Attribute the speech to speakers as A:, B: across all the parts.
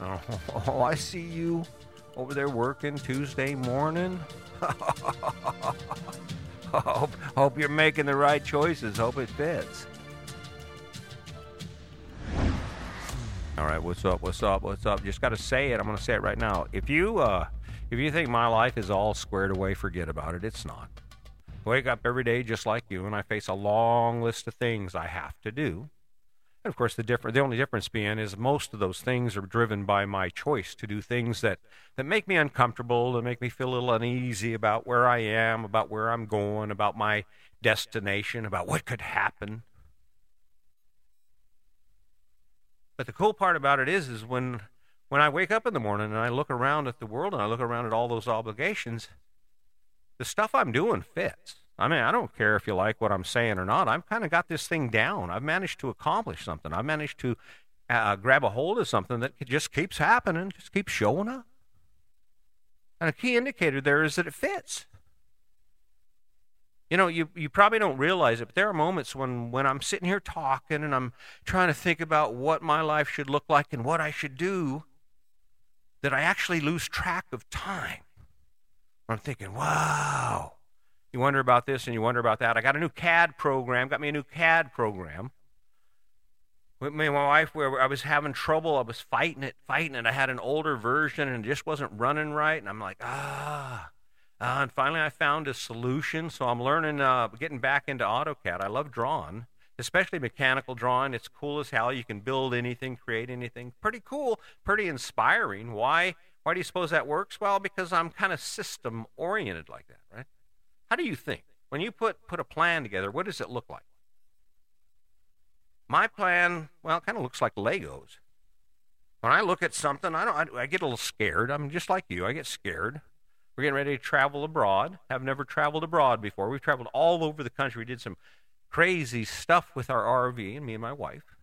A: Oh, I see you over there working Tuesday morning. hope, hope you're making the right choices. Hope it fits. All right, what's up? What's up? What's up? Just got to say it. I'm going to say it right now. If you uh, if you think my life is all squared away, forget about it. It's not. I wake up every day just like you, and I face a long list of things I have to do. And of course, the different, the only difference being is most of those things are driven by my choice to do things that, that make me uncomfortable, that make me feel a little uneasy about where I am, about where I'm going, about my destination, about what could happen. But the cool part about it is, is when when I wake up in the morning and I look around at the world and I look around at all those obligations, the stuff I'm doing fits. I mean, I don't care if you like what I'm saying or not. I've kind of got this thing down. I've managed to accomplish something. I've managed to uh, grab a hold of something that just keeps happening, just keeps showing up. And a key indicator there is that it fits. You know, you, you probably don't realize it, but there are moments when, when I'm sitting here talking and I'm trying to think about what my life should look like and what I should do that I actually lose track of time. I'm thinking, wow, you wonder about this and you wonder about that. I got a new CAD program, got me a new CAD program. With me and my wife, where I was having trouble, I was fighting it, fighting it. I had an older version and it just wasn't running right. And I'm like, ah. Uh, and finally, I found a solution. So I'm learning, uh, getting back into AutoCAD. I love drawing, especially mechanical drawing. It's cool as hell. You can build anything, create anything. Pretty cool, pretty inspiring. Why? Why do you suppose that works? Well, because I'm kind of system oriented like that, right? How do you think? When you put, put a plan together, what does it look like? My plan, well, it kind of looks like Legos. When I look at something, I don't. I, I, get a little scared. I'm just like you. I get scared. We're getting ready to travel abroad. Have never traveled abroad before. We've traveled all over the country. We did some crazy stuff with our RV, and me and my wife.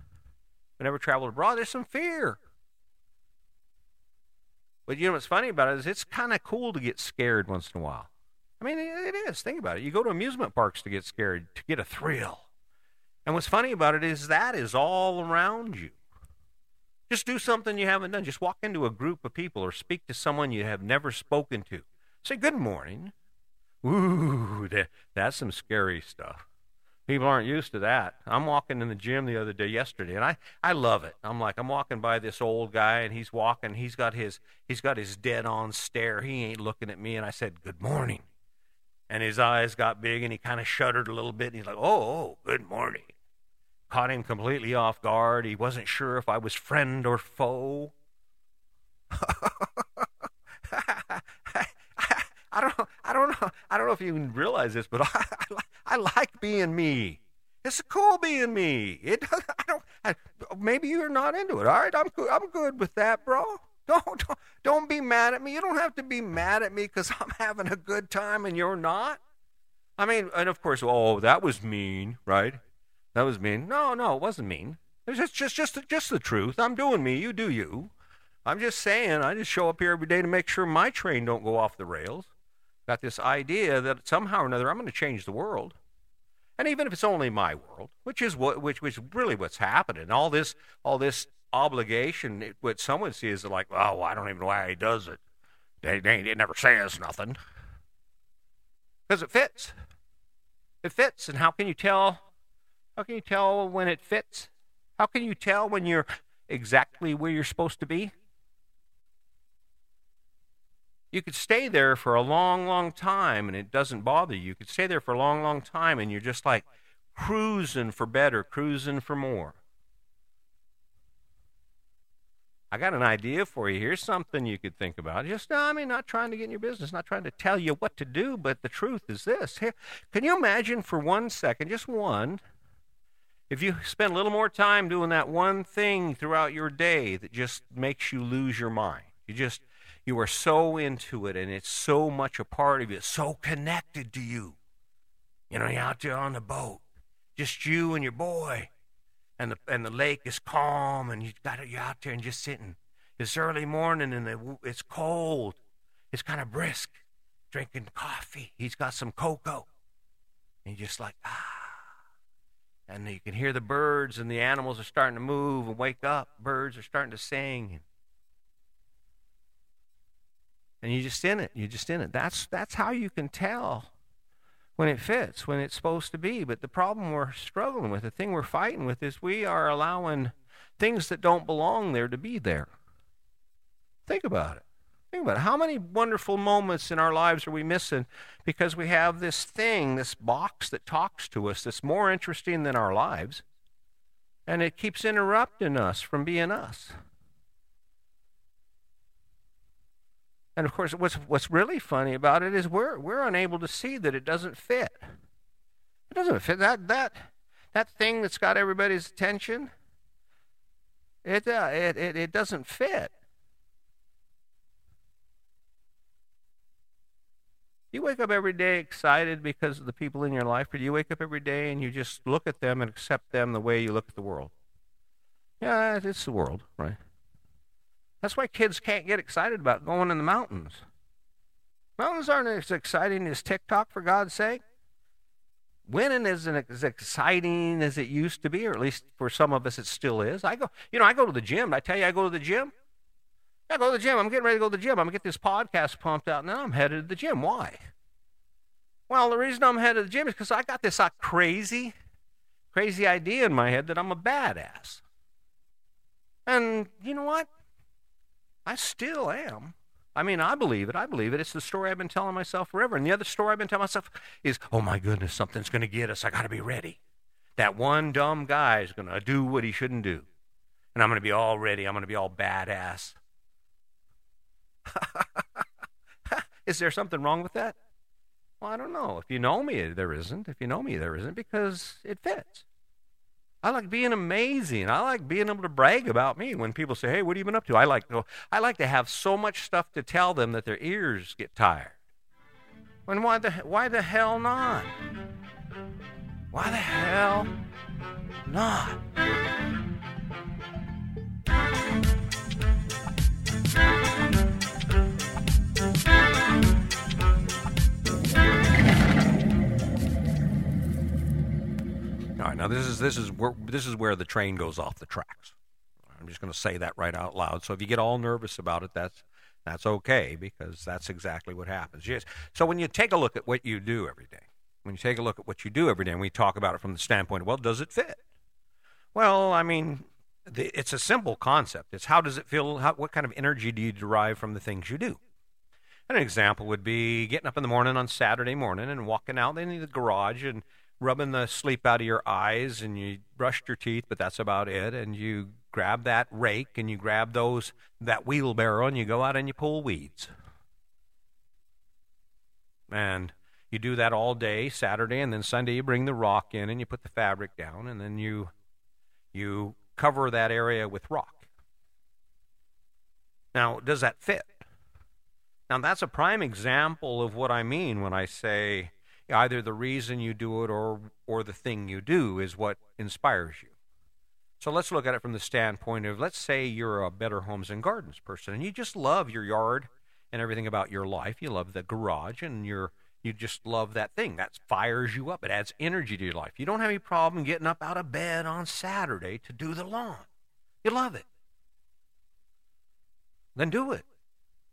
A: We never traveled abroad. There's some fear. But you know what's funny about it is it's kind of cool to get scared once in a while. I mean, it is. Think about it. You go to amusement parks to get scared, to get a thrill. And what's funny about it is that is all around you. Just do something you haven't done. Just walk into a group of people or speak to someone you have never spoken to. Say good morning. Ooh, that, that's some scary stuff. People aren't used to that. I'm walking in the gym the other day yesterday, and I, I love it. I'm like, I'm walking by this old guy, and he's walking. He's got his he's got his dead on stare. He ain't looking at me, and I said, "Good morning." And his eyes got big and he kind of shuddered a little bit and he's like, oh, oh, good morning. Caught him completely off guard. He wasn't sure if I was friend or foe. I don't, know, I don't know, I don't know if you even realize this, but I, I, I like being me. It's cool being me. It, I don't, I, maybe you're not into it. All right, I'm, I'm good with that, bro. Don't, don't, don't be mad at me. You don't have to be mad at me because I'm having a good time and you're not. I mean, and of course, oh, that was mean, right? That was mean. No, no, it wasn't mean. It's just, just, just, just the truth. I'm doing me. You do you. I'm just saying. I just show up here every day to make sure my train don't go off the rails. Got this idea that somehow or another I'm going to change the world, and even if it's only my world, which is what, which, which really what's happening. All this, all this obligation, it, what someone sees is like, oh, I don't even know why he does it. They, they, they never says nothing. Because it fits. It fits. And how can you tell? How can you tell when it fits? How can you tell when you're exactly where you're supposed to be? You could stay there for a long, long time and it doesn't bother you. You could stay there for a long, long time and you're just like cruising for better, cruising for more. I got an idea for you. Here's something you could think about. Just, I mean, not trying to get in your business, not trying to tell you what to do, but the truth is this. Here, can you imagine for one second, just one, if you spend a little more time doing that one thing throughout your day that just makes you lose your mind? You just, you are so into it and it's so much a part of you, so connected to you. You know, you're out there on the boat, just you and your boy and the and the lake is calm, and you got you out there and just sitting. It's early morning, and the, it's cold. It's kind of brisk, drinking coffee. He's got some cocoa, and you're just like ah. And you can hear the birds, and the animals are starting to move and wake up. Birds are starting to sing. And you're just in it. You're just in it. That's that's how you can tell when it fits, when it's supposed to be. But the problem we're struggling with, the thing we're fighting with, is we are allowing things that don't belong there to be there. Think about it. Think about it. How many wonderful moments in our lives are we missing because we have this thing, this box that talks to us that's more interesting than our lives, and it keeps interrupting us from being us? And of course, what's, what's really funny about it is we're, we're unable to see that it doesn't fit. It doesn't fit. That, that, that thing that's got everybody's attention, it, uh, it, it, it doesn't fit. you wake up every day excited because of the people in your life, or do you wake up every day and you just look at them and accept them the way you look at the world? Yeah, it's the world, right? That's why kids can't get excited about going in the mountains. Mountains aren't as exciting as TikTok, for God's sake. Winning isn't as exciting as it used to be, or at least for some of us it still is. I go, you know, I go to the gym. I tell you, I go to the gym. I go to the gym. I'm getting ready to go to the gym. I'm gonna get this podcast pumped out, and then I'm headed to the gym. Why? Well, the reason I'm headed to the gym is because I got this uh, crazy, crazy idea in my head that I'm a badass. And you know what? I still am. I mean, I believe it. I believe it. It's the story I've been telling myself forever. And the other story I've been telling myself is, oh my goodness, something's going to get us. I got to be ready. That one dumb guy is going to do what he shouldn't do. And I'm going to be all ready. I'm going to be all badass. is there something wrong with that? Well, I don't know. If you know me, there isn't. If you know me, there isn't because it fits. I like being amazing. I like being able to brag about me when people say, "Hey, what have you been up to?" I like to, I like to have so much stuff to tell them that their ears get tired. And why the why the hell not? Why the hell not? Now this is this is where this is where the train goes off the tracks. I'm just going to say that right out loud. So if you get all nervous about it, that's that's okay because that's exactly what happens. Yes. So when you take a look at what you do every day, when you take a look at what you do every day, and we talk about it from the standpoint of, well, does it fit? Well, I mean, the, it's a simple concept. It's how does it feel? How, what kind of energy do you derive from the things you do? An example would be getting up in the morning on Saturday morning and walking out in the garage and rubbing the sleep out of your eyes and you brushed your teeth, but that's about it. And you grab that rake and you grab those that wheelbarrow and you go out and you pull weeds. And you do that all day, Saturday, and then Sunday you bring the rock in and you put the fabric down and then you you cover that area with rock. Now, does that fit? Now, that's a prime example of what I mean when I say either the reason you do it or or the thing you do is what inspires you. So let's look at it from the standpoint of let's say you're a better homes and gardens person and you just love your yard and everything about your life. You love the garage and you're you just love that thing. That fires you up. It adds energy to your life. You don't have any problem getting up out of bed on Saturday to do the lawn. You love it. Then do it.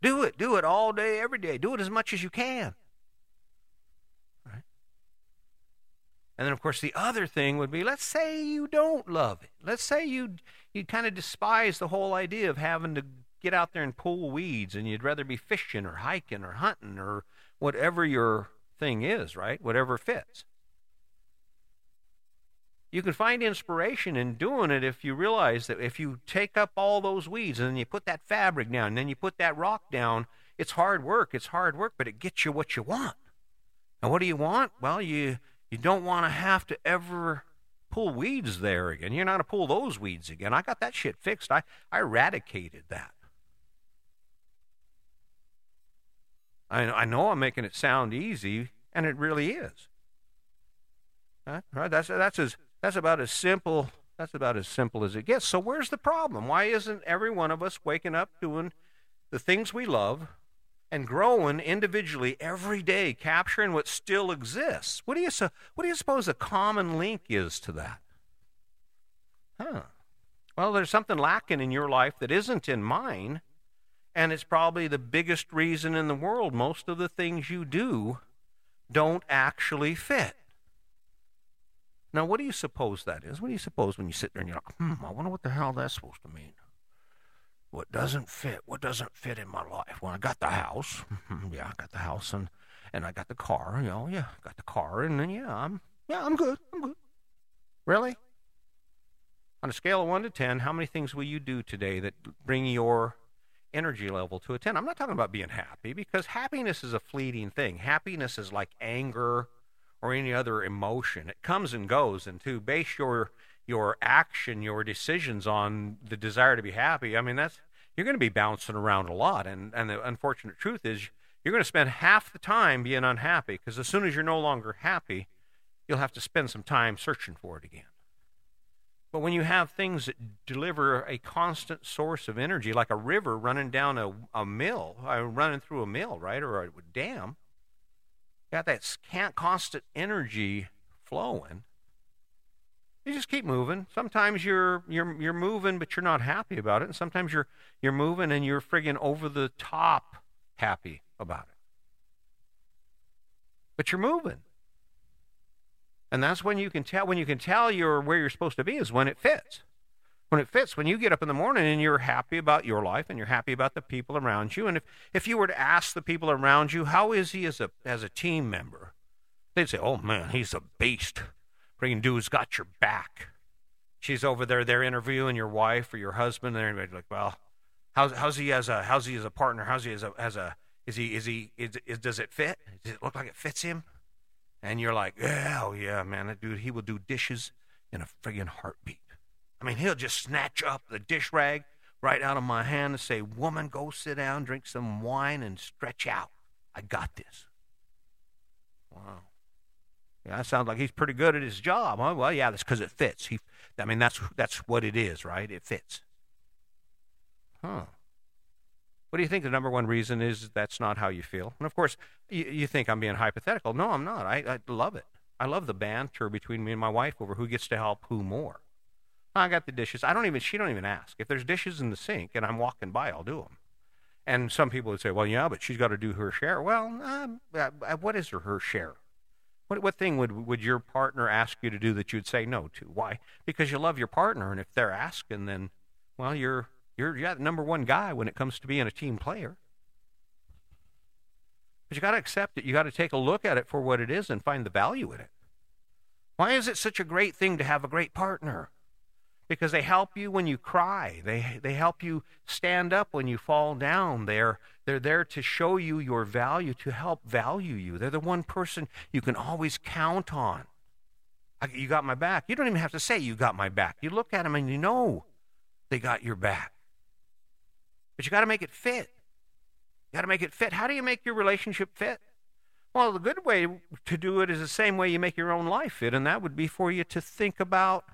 A: Do it. Do it all day, every day. Do it as much as you can. And then, of course, the other thing would be let's say you don't love it. Let's say you you kind of despise the whole idea of having to get out there and pull weeds and you'd rather be fishing or hiking or hunting or whatever your thing is, right? Whatever fits. You can find inspiration in doing it if you realize that if you take up all those weeds and then you put that fabric down and then you put that rock down, it's hard work. It's hard work, but it gets you what you want. And what do you want? Well, you you don't want to have to ever pull weeds there again. You're not to pull those weeds again. I got that shit fixed. I, I eradicated that. I, I know I'm making it sound easy, and it really is. Huh? Right? That's, that's, as, that's about as simple that's about as simple as it gets. So where's the problem? Why isn't every one of us waking up doing the things we love and growing individually every day, capturing what still exists. What do you, what do you suppose a common link is to that? Huh. Well, there's something lacking in your life that isn't in mine, And it's probably the biggest reason in the world most of the things you do don't actually fit. Now, what do you suppose that is? What do you suppose when you sit there and you're like, hmm, I wonder what the hell that's supposed to mean? What doesn't fit? What doesn't fit in my life? Well, I got the house. yeah, I got the house and, and I got the car. You know, yeah, I got the car. And then, yeah, I'm, yeah, I'm good. I'm good. Really? On a scale of 1 to 10, how many things will you do today that bring your energy level to a 10? I'm not talking about being happy because happiness is a fleeting thing. Happiness is like anger or any other emotion. It comes and goes. And to base your your action, your decisions on the desire to be happy, I mean that's you're going to be bouncing around a lot. And and the unfortunate truth is you're going to spend half the time being unhappy because as soon as you're no longer happy, you'll have to spend some time searching for it again. But when you have things that deliver a constant source of energy, like a river running down a, a mill, uh, running through a mill, right, or a dam, got that constant energy flowing. You just keep moving. Sometimes you're you're you're moving, but you're not happy about it. And sometimes you're you're moving and you're friggin' over the top happy about it. But you're moving. And that's when you can tell when you can tell you're where you're supposed to be is when it fits. When it fits, when you get up in the morning and you're happy about your life and you're happy about the people around you. And if, if you were to ask the people around you, how is he as a as a team member? They'd say, Oh man, he's a beast. Freaking dude's got your back. She's over there, they're interviewing your wife or your husband, and everybody's like, Well, how's how's he as a how's he as a partner? How's he as a as a is he is he is, is does it fit? Does it look like it fits him? and you're like, yeah, oh yeah, man, that dude, he will do dishes in a friggin' heartbeat. I mean, he'll just snatch up the dish rag right out of my hand and say, woman, go sit down, drink some wine, and stretch out. I got this. Wow. Yeah, that sounds like he's pretty good at his job. Huh? Well, yeah, that's because it fits. He, I mean, that's that's what it is, right? It fits. Huh. What do you think the number one reason is that's not how you feel? And of course, you, you think I'm being hypothetical. No, I'm not. I, I love it. I love the banter between me and my wife over who gets to help who more. I got the dishes. I don't even. She don't even ask if there's dishes in the sink and I'm walking by. I'll do them. And some people would say, "Well, yeah, but she's got to do her share." Well, um, uh, uh, what is her, her share? What what thing would would your partner ask you to do that you'd say no to? Why? Because you love your partner, and if they're asking, then well, you're you're, you're the number one guy when it comes to being a team player. But you got to accept it. You got to take a look at it for what it is and find the value in it. Why is it such a great thing to have a great partner? Because they help you when you cry. They, they help you stand up when you fall down. They're, they're there to show you your value, to help value you. They're the one person you can always count on. I, you got my back. You don't even have to say you got my back. You look at them and you know they got your back. But you got to make it fit. You got to make it fit. How do you make your relationship fit? Well, the good way to do it is the same way you make your own life fit, and that would be for you to think about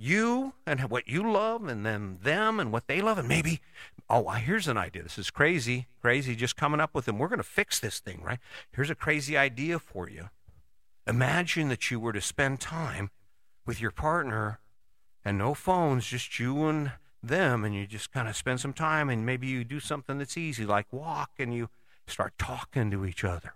A: you and what you love, and then them and what they love, and maybe, oh, here's an idea. This is crazy, crazy, just coming up with them. We're going to fix this thing, right? Here's a crazy idea for you. Imagine that you were to spend time with your partner and no phones, just you and them and you just kind of spend some time and maybe you do something that's easy like walk and you start talking to each other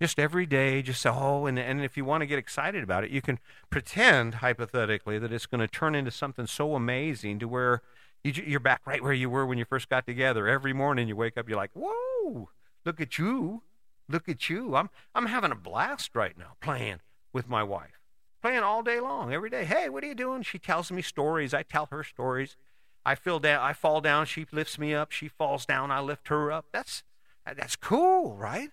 A: just every day just oh and, and if you want to get excited about it you can pretend hypothetically that it's going to turn into something so amazing to where you, you're back right where you were when you first got together. Every morning you wake up you're like whoa! Look at you. Look at you. I'm i'm having a blast right now playing with my wife. Playing all day long every day. Hey what are you doing? She tells me stories. I tell her stories. I feel down, I fall down, she lifts me up, she falls down, I lift her up. That's that's cool, right?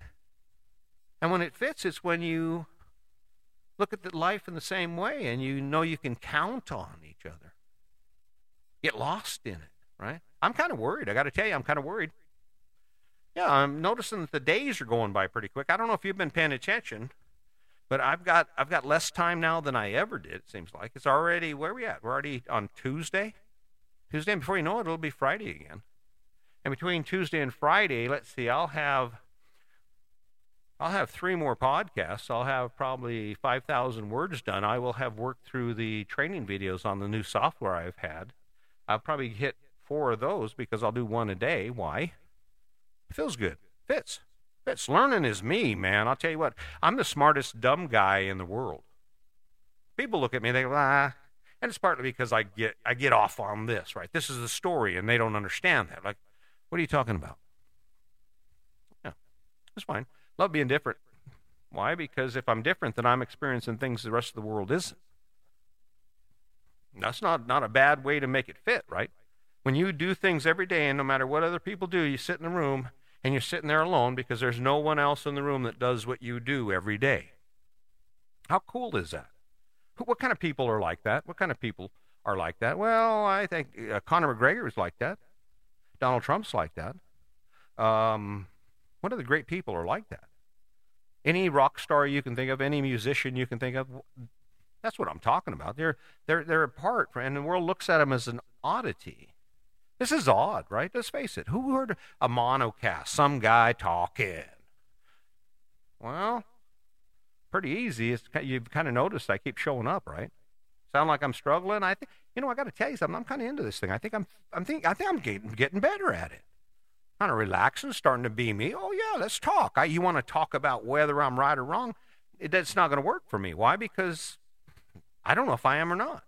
A: And when it fits, it's when you look at life in the same way and you know you can count on each other. Get lost in it, right? I'm kind of worried. I got to tell you, I'm kind of worried. Yeah, I'm noticing that the days are going by pretty quick. I don't know if you've been paying attention, but I've got I've got less time now than I ever did. It seems like it's already where are we at? We're already on Tuesday. Tuesday, and before you know it, it'll be Friday again. And between Tuesday and Friday, let's see, I'll have I'll have three more podcasts. I'll have probably 5,000 words done. I will have worked through the training videos on the new software I've had. I'll probably hit four of those because I'll do one a day. Why? Feels good. Fits. Fits. Learning is me, man. I'll tell you what, I'm the smartest dumb guy in the world. People look at me, and they go, ah, and it's partly because I get I get off on this, right? This is the story, and they don't understand that. Like, what are you talking about? Yeah, it's fine. Love being different. Why? Because if I'm different, then I'm experiencing things the rest of the world isn't. That's not, not a bad way to make it fit, right? When you do things every day, and no matter what other people do, you sit in a room and you're sitting there alone because there's no one else in the room that does what you do every day. How cool is that? What kind of people are like that? What kind of people are like that? Well, I think uh, Conor McGregor is like that. Donald Trump's like that. Um, what other great people are like that? Any rock star you can think of, any musician you can think of, that's what I'm talking about. They're they're they're apart, and the world looks at them as an oddity. This is odd, right? Let's face it. Who heard a monocast? Some guy talking. Well, pretty easy. It's, you've kind of noticed I keep showing up, right? Sound like I'm struggling? I think you know. I got to tell you something. I'm kind of into this thing. I think I'm. I'm think. I think I'm getting getting better at it. Kind of relaxing, starting to be me. Oh yeah, let's talk. I, you want to talk about whether I'm right or wrong? It, it's not going to work for me. Why? Because I don't know if I am or not.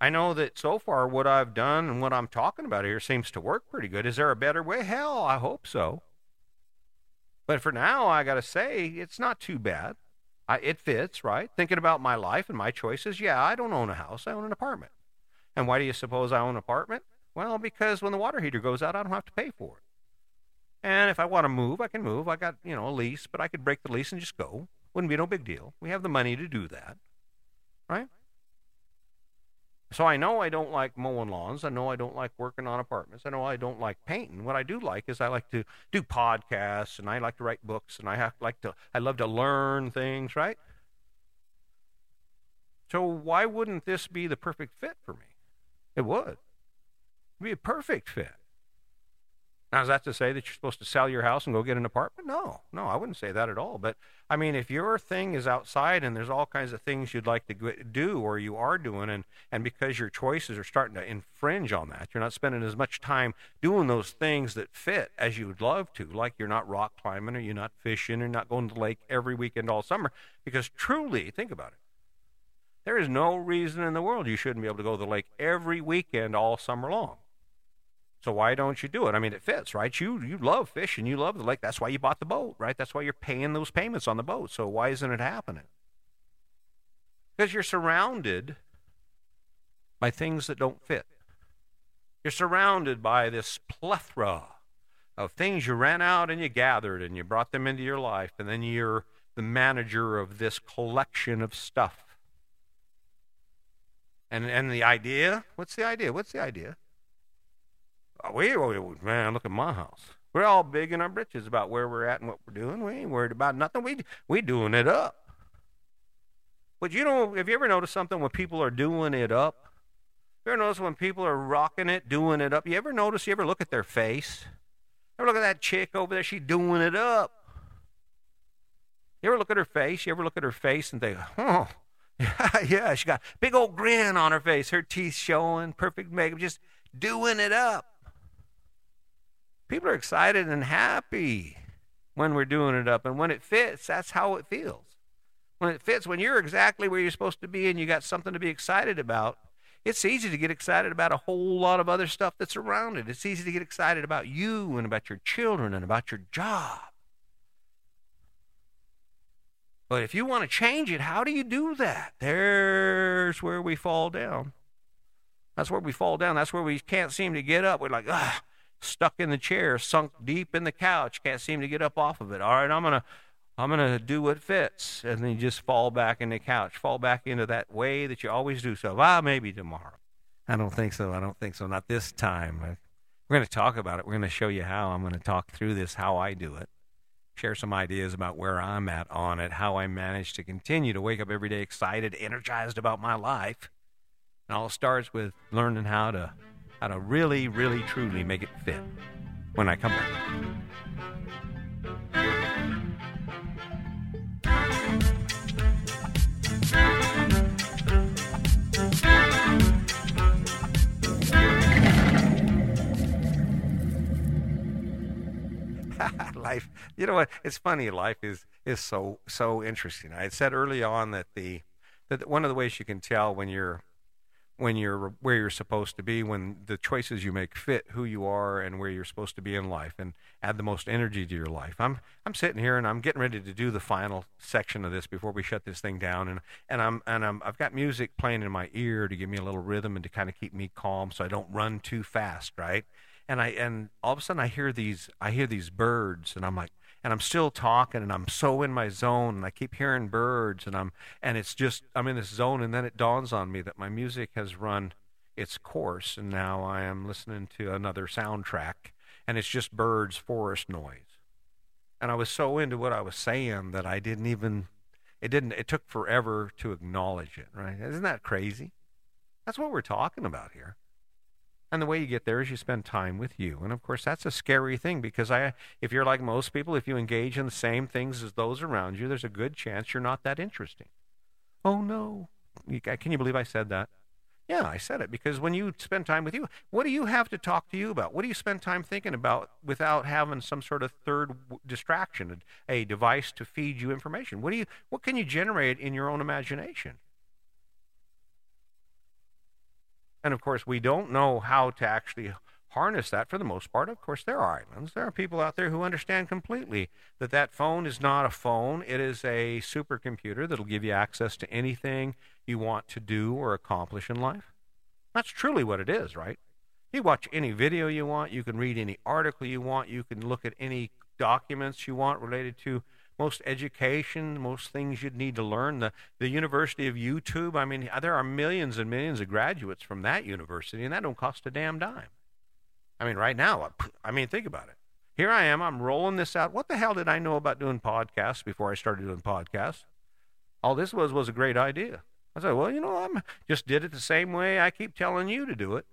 A: I know that so far what I've done and what I'm talking about here seems to work pretty good. Is there a better way? Hell, I hope so. But for now, I got to say, it's not too bad. I, it fits, right? Thinking about my life and my choices, yeah, I don't own a house, I own an apartment. And why do you suppose I own an apartment? Well, because when the water heater goes out, I don't have to pay for it. And if I want to move, I can move. I got, you know, a lease, but I could break the lease and just go. Wouldn't be no big deal. We have the money to do that, right? So I know I don't like mowing lawns. I know I don't like working on apartments. I know I don't like painting. What I do like is I like to do podcasts and I like to write books and I have like to I love to learn things, right? So why wouldn't this be the perfect fit for me? It would. It'd be a perfect fit. Now, is that to say that you're supposed to sell your house and go get an apartment? No, no, I wouldn't say that at all. But I mean, if your thing is outside and there's all kinds of things you'd like to do or you are doing, and, and because your choices are starting to infringe on that, you're not spending as much time doing those things that fit as you would love to, like you're not rock climbing or you're not fishing or not going to the lake every weekend all summer. Because truly, think about it. There is no reason in the world you shouldn't be able to go to the lake every weekend all summer long. So why don't you do it? I mean, it fits, right? You you love fishing, you love the lake. That's why you bought the boat, right? That's why you're paying those payments on the boat. So why isn't it happening? Because you're surrounded by things that don't fit. You're surrounded by this plethora of things you ran out and you gathered and you brought them into your life, and then you're the manager of this collection of stuff. And and the idea, what's the idea? What's the idea? Oh, we, man, look at my house. We're all big in our britches about where we're at and what we're doing. We ain't worried about nothing. We we doing it up. But you know, have you ever noticed something when people are doing it up? You ever notice when people are rocking it, doing it up? You ever notice? You ever look at their face? Ever look at that chick over there? She's doing it up. You ever look at her face? You ever look at her face and think, oh, yeah, she got big old grin on her face, her teeth showing, perfect makeup, just doing it up. People are excited and happy when we're doing it up. And when it fits, that's how it feels. When it fits, when you're exactly where you're supposed to be and you got something to be excited about, it's easy to get excited about a whole lot of other stuff that's around it. It's easy to get excited about you and about your children and about your job. But if you want to change it, how do you do that? There's where we fall down. That's where we fall down. That's where we can't seem to get up. We're like, ah, stuck in the chair, sunk deep in the couch, can't seem to get up off of it. All right, I'm gonna I'm gonna do what fits, and then you just fall back in the couch, fall back into that way that you always do. So, ah, maybe tomorrow. I don't think so. I don't think so. Not this time. We're going to talk about it. We're going to show you how. I'm going to talk through this, how I do it, share some ideas about where I'm at on it, how I manage to continue to wake up every day excited, energized about my life. And all starts with learning how to how to really, really, truly make it fit when I come back. life, you know what? It's funny. Life is is so so interesting. I had said early on that the that one of the ways you can tell when you're when you're where you're supposed to be, when the choices you make fit who you are and where you're supposed to be in life, and add the most energy to your life. I'm I'm sitting here and I'm getting ready to do the final section of this before we shut this thing down, and and I'm and I'm I've got music playing in my ear to give me a little rhythm and to kind of keep me calm so I don't run too fast, right? And I and all of a sudden I hear these I hear these birds, and I'm like, and I'm still talking and I'm so in my zone and I keep hearing birds and I'm and it's just I'm in this zone and then it dawns on me that my music has run its course and now I am listening to another soundtrack and it's just birds forest noise. And I was so into what I was saying that I didn't even it didn't it took forever to acknowledge it, right? Isn't that crazy? That's what we're talking about here. And the way you get there is you spend time with you. And of course, that's a scary thing because I, if you're like most people, if you engage in the same things as those around you, there's a good chance you're not that interesting. Oh no. Can you believe I said that? Yeah, I said it because when you spend time with you, what do you have to talk to you about? What do you spend time thinking about without having some sort of third distraction, a device to feed you information? What do you what can you generate in your own imagination? And of course, we don't know how to actually harness that for the most part. Of course, there are islands. There are people out there who understand completely that that phone is not a phone. It is a supercomputer that'll give you access to anything you want to do or accomplish in life. That's truly what it is, right? You watch any video you want. You can read any article you want. You can look at any documents you want related to most education, most things you'd need to learn. The, the University of YouTube, I mean, there are millions and millions of graduates from that university, and that don't cost a damn dime. I mean, right now, uh, I mean, think about it. Here I am, I'm rolling this out. What the hell did I know about doing podcasts before I started doing podcasts? All this was was a great idea. I said, well, you know, I'm just did it the same way I keep telling you to do it,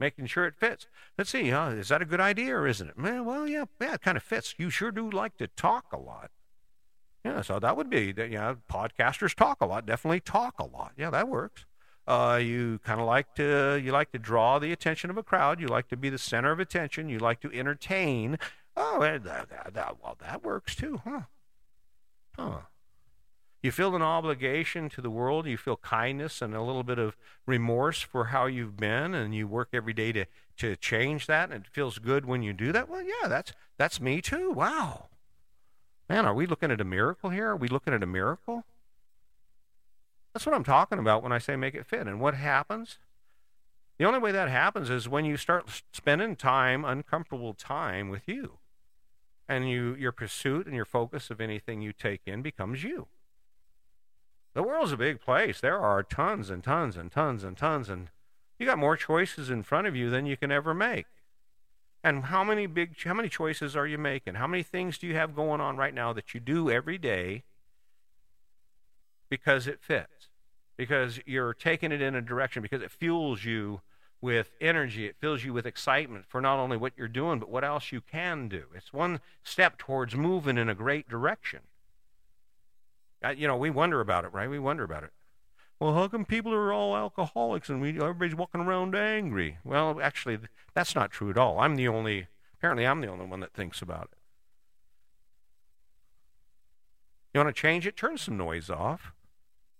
A: making sure it fits. Let's see, huh? Is that a good idea or isn't it? well, yeah, yeah, it kind of fits. You sure do like to talk a lot. Yeah, so that would be, you know, podcasters talk a lot, definitely talk a lot. Yeah, that works. Uh, you kind of like to you like to draw the attention of a crowd. You like to be the center of attention. You like to entertain. Oh, that, that, that, well, that works too, huh? Huh. You feel an obligation to the world. You feel kindness and a little bit of remorse for how you've been, and you work every day to to change that. And it feels good when you do that. Well, yeah, that's that's me too. Wow. Man, are we looking at a miracle here? Are we looking at a miracle? That's what I'm talking about when I say make it fit. And what happens? The only way that happens is when you start spending time, uncomfortable time with you. And you, your pursuit and your focus of anything you take in becomes you. The world's a big place. There are tons and tons and tons and tons, and you got more choices in front of you than you can ever make. And how many big how many choices are you making? How many things do you have going on right now that you do every day because it fits? Because you're taking it in a direction because it fuels you with energy, it fills you with excitement for not only what you're doing but what else you can do. It's one step towards moving in a great direction. Uh, you know, we wonder about it, right? We wonder about it well, how come people are all alcoholics and we, everybody's walking around angry? Well, actually, that's not true at all. I'm the only, apparently, I'm the only one that thinks about it. You want to change it? Turn some noise off.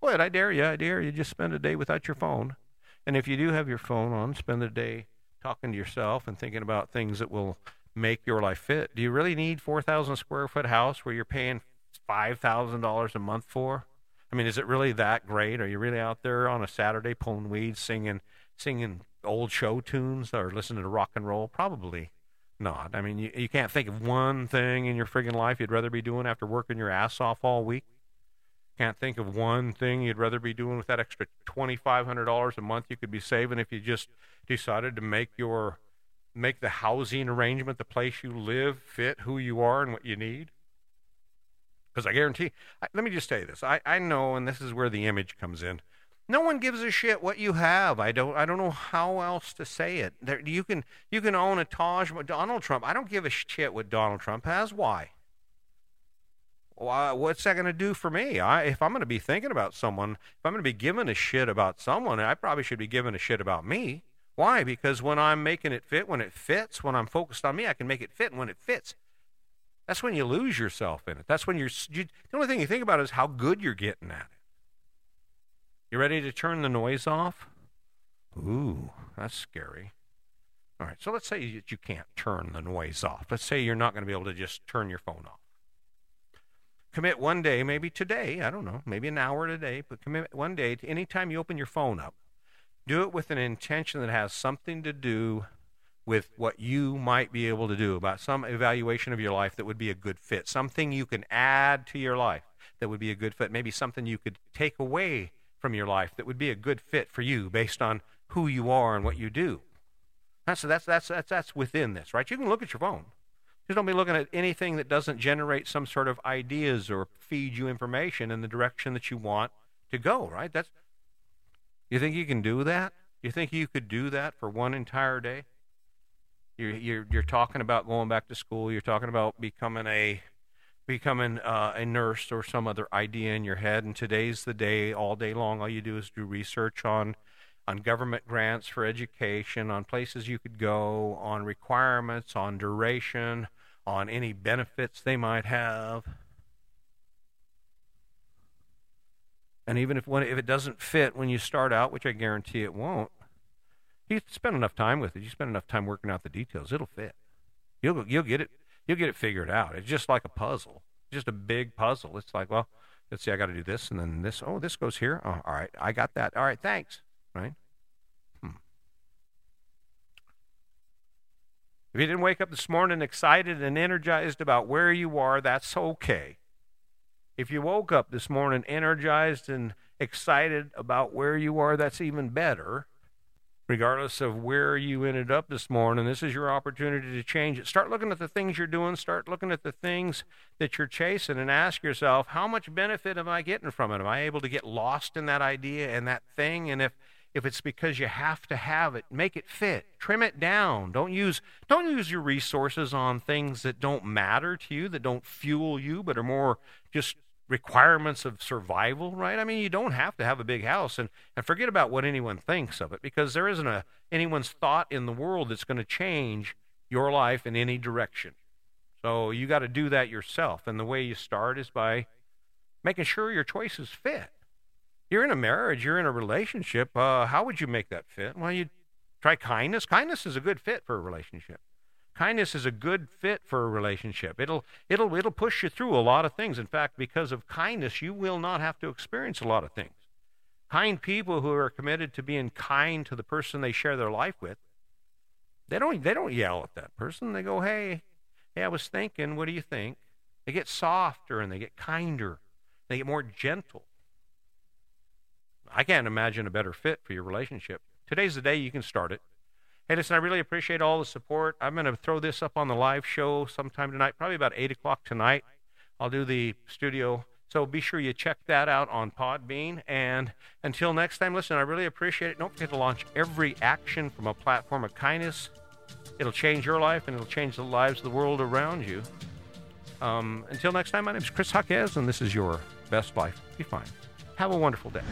A: What? I dare you. I dare you. Just spend a day without your phone. And if you do have your phone on, spend the day talking to yourself and thinking about things that will make your life fit. Do you really need 4,000 square foot house where you're paying $5,000 a month for? I mean, is it really that great? Are you really out there on a Saturday pulling weeds, singing, singing old show tunes, or listening to rock and roll? Probably not. I mean, you, you can't think of one thing in your friggin' life you'd rather be doing after working your ass off all week. Can't think of one thing you'd rather be doing with that extra twenty five hundred dollars a month you could be saving if you just decided to make your make the housing arrangement, the place you live, fit who you are and what you need. Because I guarantee, I, let me just say this. I, I know, and this is where the image comes in. No one gives a shit what you have. I don't. I don't know how else to say it. There, you can you can own a Taj. Donald Trump. I don't give a shit what Donald Trump has. Why? Why what's that going to do for me? I, if I'm going to be thinking about someone, if I'm going to be giving a shit about someone, I probably should be giving a shit about me. Why? Because when I'm making it fit, when it fits, when I'm focused on me, I can make it fit. And when it fits, That's when you lose yourself in it. That's when you're. You, the only thing you think about is how good you're getting at it. You ready to turn the noise off? Ooh, that's scary. All right, so let's say that you can't turn the noise off. Let's say you're not going to be able to just turn your phone off. Commit one day, maybe today, I don't know, maybe an hour today, but commit one day to any time you open your phone up, do it with an intention that has something to do with what you might be able to do about some evaluation of your life that would be a good fit, something you can add to your life that would be a good fit, maybe something you could take away from your life that would be a good fit for you based on who you are and what you do. That's, that's, that's, that's, that's within this, right? You can look at your phone. Just don't be looking at anything that doesn't generate some sort of ideas or feed you information in the direction that you want to go, right? That's, you think you can do that? You think you could do that for one entire day? You're, you're, you're talking about going back to school. You're talking about becoming a becoming uh, a nurse or some other idea in your head. And today's the day, all day long. All you do is do research on on government grants for education, on places you could go, on requirements, on duration, on any benefits they might have. And even if when, if it doesn't fit when you start out, which I guarantee it won't, you spend enough time with it. You spend enough time working out the details, it'll fit. You'll you'll get it you'll get it figured out. It's just like a puzzle, just a big puzzle. It's like, well, let's see, I got to do this and then this. Oh, this goes here. Oh, all right, I got that. All right, thanks right? Hmm. If you didn't wake up this morning excited and energized about where you are, that's okay. If you woke up this morning energized and excited about where you are, that's even better. Regardless of where you ended up this morning, this is your opportunity to change it. Start looking at the things you're doing, start looking at the things that you're chasing, and ask yourself, how much benefit am I getting from it? Am I able to get lost in that idea and that thing? And if if it's because you have to have it make it fit trim it down don't use don't use your resources on things that don't matter to you that don't fuel you but are more just requirements of survival right i mean you don't have to have a big house and, and forget about what anyone thinks of it because there isn't a anyone's thought in the world that's going to change your life in any direction so you got to do that yourself and the way you start is by making sure your choices fit you're in a marriage, you're in a relationship. Uh, how would you make that fit? Well, you try kindness. Kindness is a good fit for a relationship. Kindness is a good fit for a relationship. It'll it'll it'll push you through a lot of things. In fact, because of kindness, you will not have to experience a lot of things. Kind people who are committed to being kind to the person they share their life with, they don't they don't yell at that person. They go, "Hey, hey, I was thinking, what do you think?" They get softer and they get kinder. They get more gentle. I can't imagine a better fit for your relationship. Today's the day you can start it. Hey, listen, I really appreciate all the support. I'm going to throw this up on the live show sometime tonight, probably about 8 o'clock tonight. I'll do the studio. So be sure you check that out on Podbean. And until next time, listen, I really appreciate it. Don't forget to launch every action from a platform of kindness. It'll change your life and it'll change the lives of the world around you. Um, until next time, my name is Chris Huckes, and this is your best life. Be fine. Have a wonderful day.